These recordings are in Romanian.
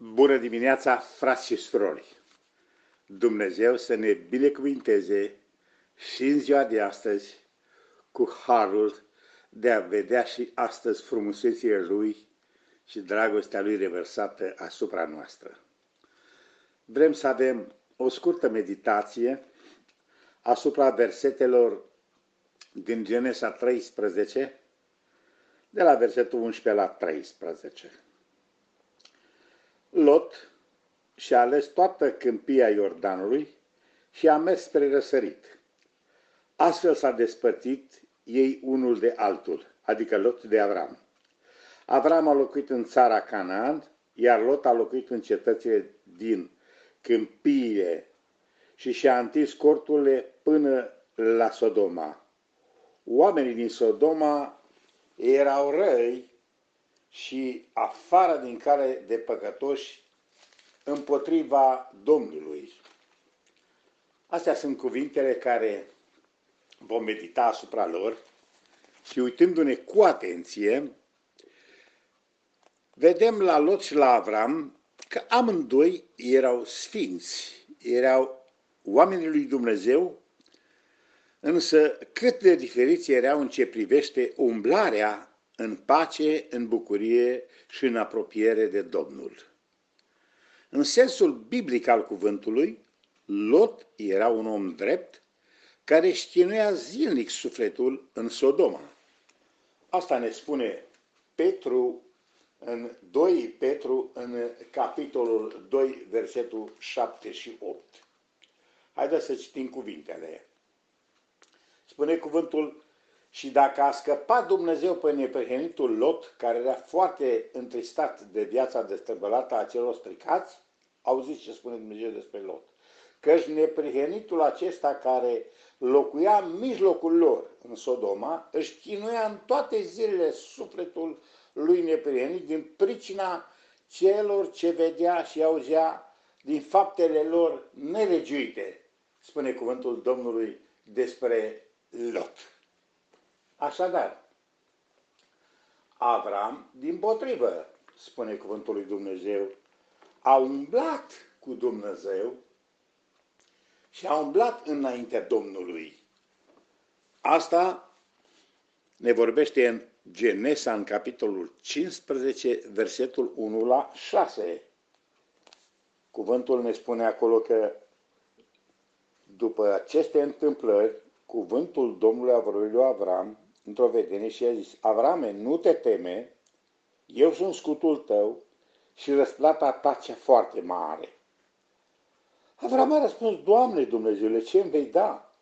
Bună dimineața, frați și surori! Dumnezeu să ne binecuvinteze și în ziua de astăzi cu harul de a vedea și astăzi frumusețile Lui și dragostea Lui reversată asupra noastră. Vrem să avem o scurtă meditație asupra versetelor din Genesa 13, de la versetul 11 la 13. Lot și-a ales toată câmpia Iordanului și a mers spre răsărit. Astfel s-a despărțit ei unul de altul, adică Lot de Avram. Avram a locuit în țara Canaan, iar Lot a locuit în cetățile din câmpiile și și-a întins corturile până la Sodoma. Oamenii din Sodoma erau răi și afară din care de păcătoși împotriva Domnului. Astea sunt cuvintele care vom medita asupra lor și uitându-ne cu atenție, vedem la Lot și la Avram că amândoi erau sfinți, erau oamenii lui Dumnezeu, însă cât de diferiți erau în ce privește umblarea în pace, în bucurie și în apropiere de Domnul. În sensul biblic al cuvântului, Lot era un om drept care știnuia zilnic sufletul în Sodoma. Asta ne spune Petru în 2 Petru în capitolul 2, versetul 7 și 8. Haideți să citim cuvintele. Spune cuvântul și dacă a scăpat Dumnezeu pe neprihănitul Lot, care era foarte întristat de viața destrăbălată a celor stricați, auziți ce spune Dumnezeu despre Lot. Căci neprihănitul acesta care locuia în mijlocul lor, în Sodoma, își chinuia în toate zilele sufletul lui neprihănit din pricina celor ce vedea și auzea din faptele lor nelegiuite, spune cuvântul Domnului despre Lot. Așadar, Avram, din potrivă, spune cuvântul lui Dumnezeu, a umblat cu Dumnezeu și a umblat înaintea Domnului. Asta ne vorbește în Genesa, în capitolul 15, versetul 1 la 6. Cuvântul ne spune acolo că după aceste întâmplări, cuvântul Domnului a vorbit lui Avram într-o vedenie și a zis, Avrame, nu te teme, eu sunt scutul tău și răsplata ta ce foarte mare. Avram a răspuns, Doamne Dumnezeule, ce îmi vei da?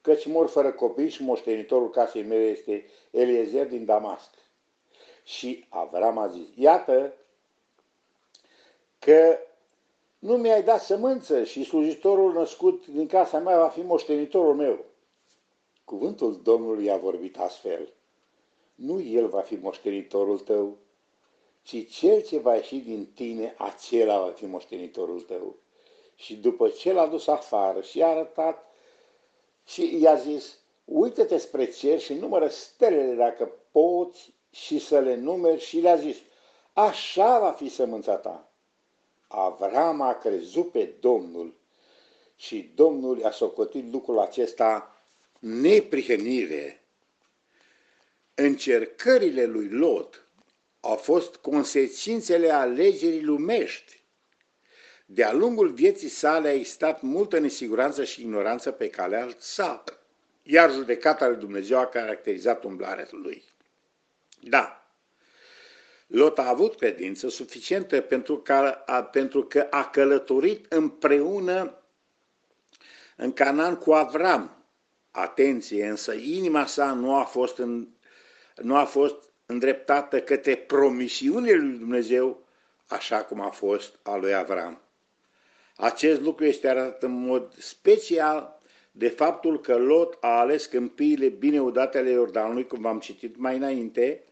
Căci mor fără copii și moștenitorul casei mele este Eliezer din Damasc. Și Avram a zis, iată că nu mi-ai dat sămânță și slujitorul născut din casa mea va fi moștenitorul meu. Cuvântul Domnului a vorbit astfel. Nu el va fi moștenitorul tău, ci cel ce va ieși din tine, acela va fi moștenitorul tău. Și după ce l-a dus afară și i-a arătat și i-a zis, uită-te spre cer și numără stelele dacă poți și să le numeri și le-a zis, așa va fi sămânța ta. Avram a crezut pe Domnul și Domnul i-a socotit lucrul acesta neprihănire. Încercările lui Lot au fost consecințele alegerii lumești. De-a lungul vieții sale a existat multă nesiguranță și ignoranță pe calea sa, iar judecata lui Dumnezeu a caracterizat umblarea lui. Da, Lot a avut credință suficientă pentru că, a, pentru că a călătorit împreună în Canaan cu Avram, Atenție, însă inima sa nu a fost, în, nu a fost îndreptată către promisiunile lui Dumnezeu, așa cum a fost a lui Avram. Acest lucru este arătat în mod special de faptul că Lot a ales câmpiile bine udate ale Iordanului, cum v-am citit mai înainte,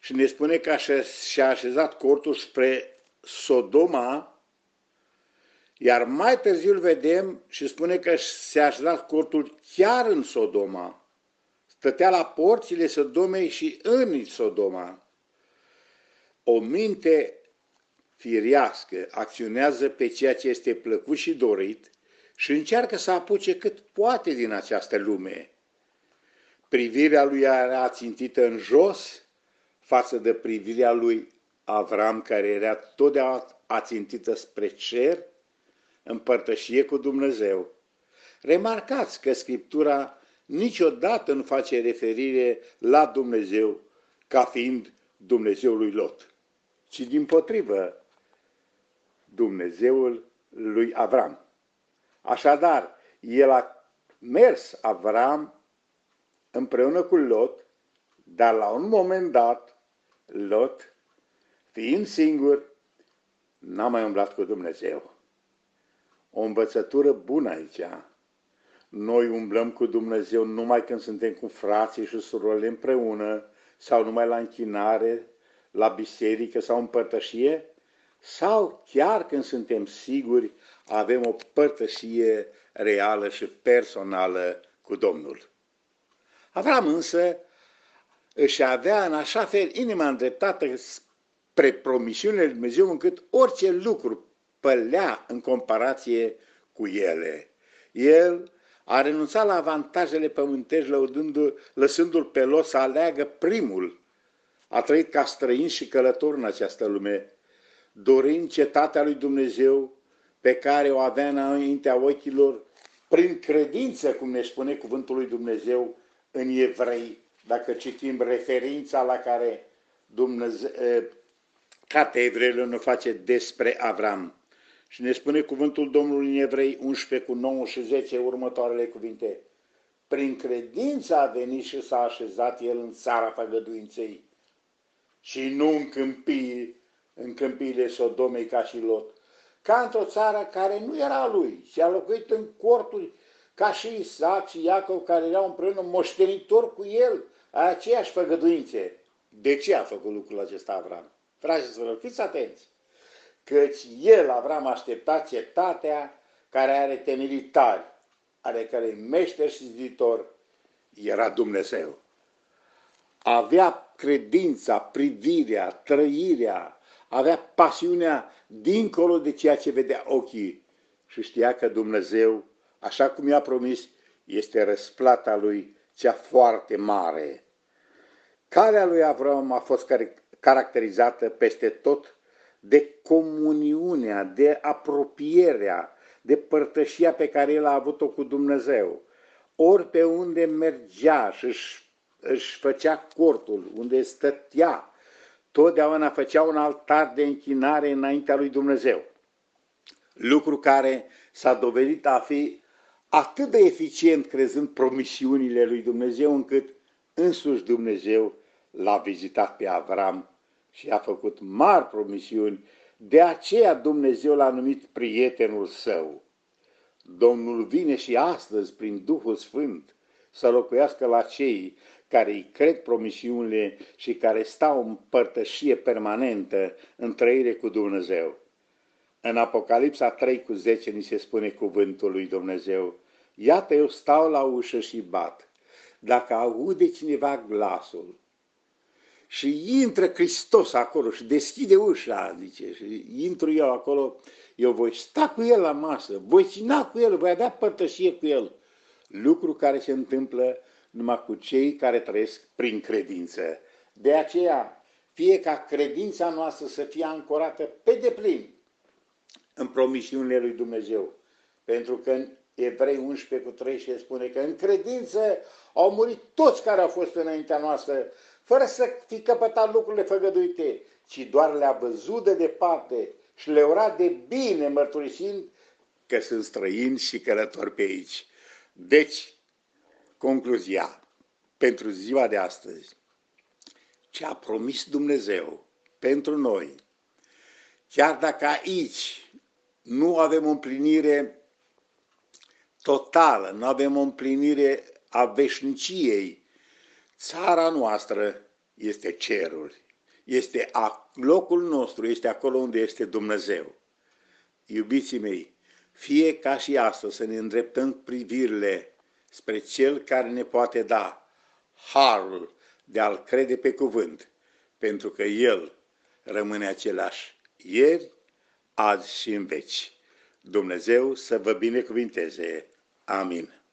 și ne spune că și-a așezat cortul spre Sodoma, iar mai târziu îl vedem și spune că se așezat cortul chiar în Sodoma. Stătea la porțile Sodomei și în Sodoma. O minte firească acționează pe ceea ce este plăcut și dorit și încearcă să apuce cât poate din această lume. Privirea lui era țintită în jos față de privirea lui Avram, care era totdeauna ațintită spre cer, împărtășie cu Dumnezeu. Remarcați că Scriptura niciodată nu face referire la Dumnezeu ca fiind Dumnezeul lui Lot, ci din potrivă Dumnezeul lui Avram. Așadar, el a mers Avram împreună cu Lot, dar la un moment dat, Lot, fiind singur, n-a mai umblat cu Dumnezeu. O învățătură bună aici. Noi umblăm cu Dumnezeu numai când suntem cu frații și surorile împreună, sau numai la închinare, la biserică sau împărtășie, sau chiar când suntem siguri avem o părtășie reală și personală cu Domnul. Avram însă își avea în așa fel inima îndreptată spre promisiunile lui Dumnezeu încât orice lucru pălea în comparație cu ele. El a renunțat la avantajele pământești, lăsându-l pe los să aleagă primul. A trăit ca străin și călător în această lume, dorind cetatea lui Dumnezeu pe care o avea înaintea ochilor, prin credință, cum ne spune cuvântul lui Dumnezeu în evrei, dacă citim referința la care Dumnezeu, Cartea evreilor ne face despre Avram. Și ne spune cuvântul Domnului în Evrei 11 cu 9 și 10 următoarele cuvinte. Prin credință a venit și s-a așezat el în țara făgăduinței și nu în câmpii, în câmpiile Sodomei ca și Lot, ca într-o țară care nu era lui și a locuit în corturi ca și Isaac și Iacov care erau împreună moștenitori cu el a aceeași făgăduințe. De ce a făcut lucrul acesta Avram? Dragi să fiți atenți! Căci el, Avram, aștepta cetatea care are temelii tari, are care meșter și ziditor, era Dumnezeu. Avea credința, privirea, trăirea, avea pasiunea dincolo de ceea ce vedea ochii și știa că Dumnezeu, așa cum i-a promis, este răsplata lui cea foarte mare. Calea lui Avram a fost caracterizată peste tot de comuniunea, de apropierea, de părtășia pe care el a avut-o cu Dumnezeu. Ori pe unde mergea și își, își făcea cortul, unde stătea, totdeauna făcea un altar de închinare înaintea lui Dumnezeu. Lucru care s-a dovedit a fi atât de eficient crezând promisiunile lui Dumnezeu, încât însuși Dumnezeu l-a vizitat pe Avram și a făcut mari promisiuni, de aceea Dumnezeu l-a numit prietenul său. Domnul vine și astăzi, prin Duhul Sfânt, să locuiască la cei care îi cred promisiunile și care stau în părtășie permanentă în trăire cu Dumnezeu. În Apocalipsa 3 cu 10 ni se spune cuvântul lui Dumnezeu, Iată eu stau la ușă și bat. Dacă aude cineva glasul și intră Hristos acolo și deschide ușa, zice, și intru eu acolo, eu voi sta cu el la masă, voi țina cu el, voi avea părtășie cu el. Lucru care se întâmplă numai cu cei care trăiesc prin credință. De aceea, fie ca credința noastră să fie ancorată pe deplin în promisiunile lui Dumnezeu. Pentru că în Evrei 11 cu 13 spune că în credință au murit toți care au fost înaintea noastră, fără să fi căpătat lucrurile făgăduite, ci doar le-a văzut de departe și le ura de bine mărturisind că sunt străini și călători pe aici. Deci, concluzia pentru ziua de astăzi, ce a promis Dumnezeu pentru noi, chiar dacă aici nu avem o împlinire totală, nu avem o împlinire a veșniciei, țara noastră este cerul, este a, locul nostru, este acolo unde este Dumnezeu. Iubiții mei, fie ca și astăzi să ne îndreptăm privirile spre Cel care ne poate da harul de a-L crede pe cuvânt, pentru că El rămâne același ieri, azi și în veci. Dumnezeu să vă binecuvinteze. Amin.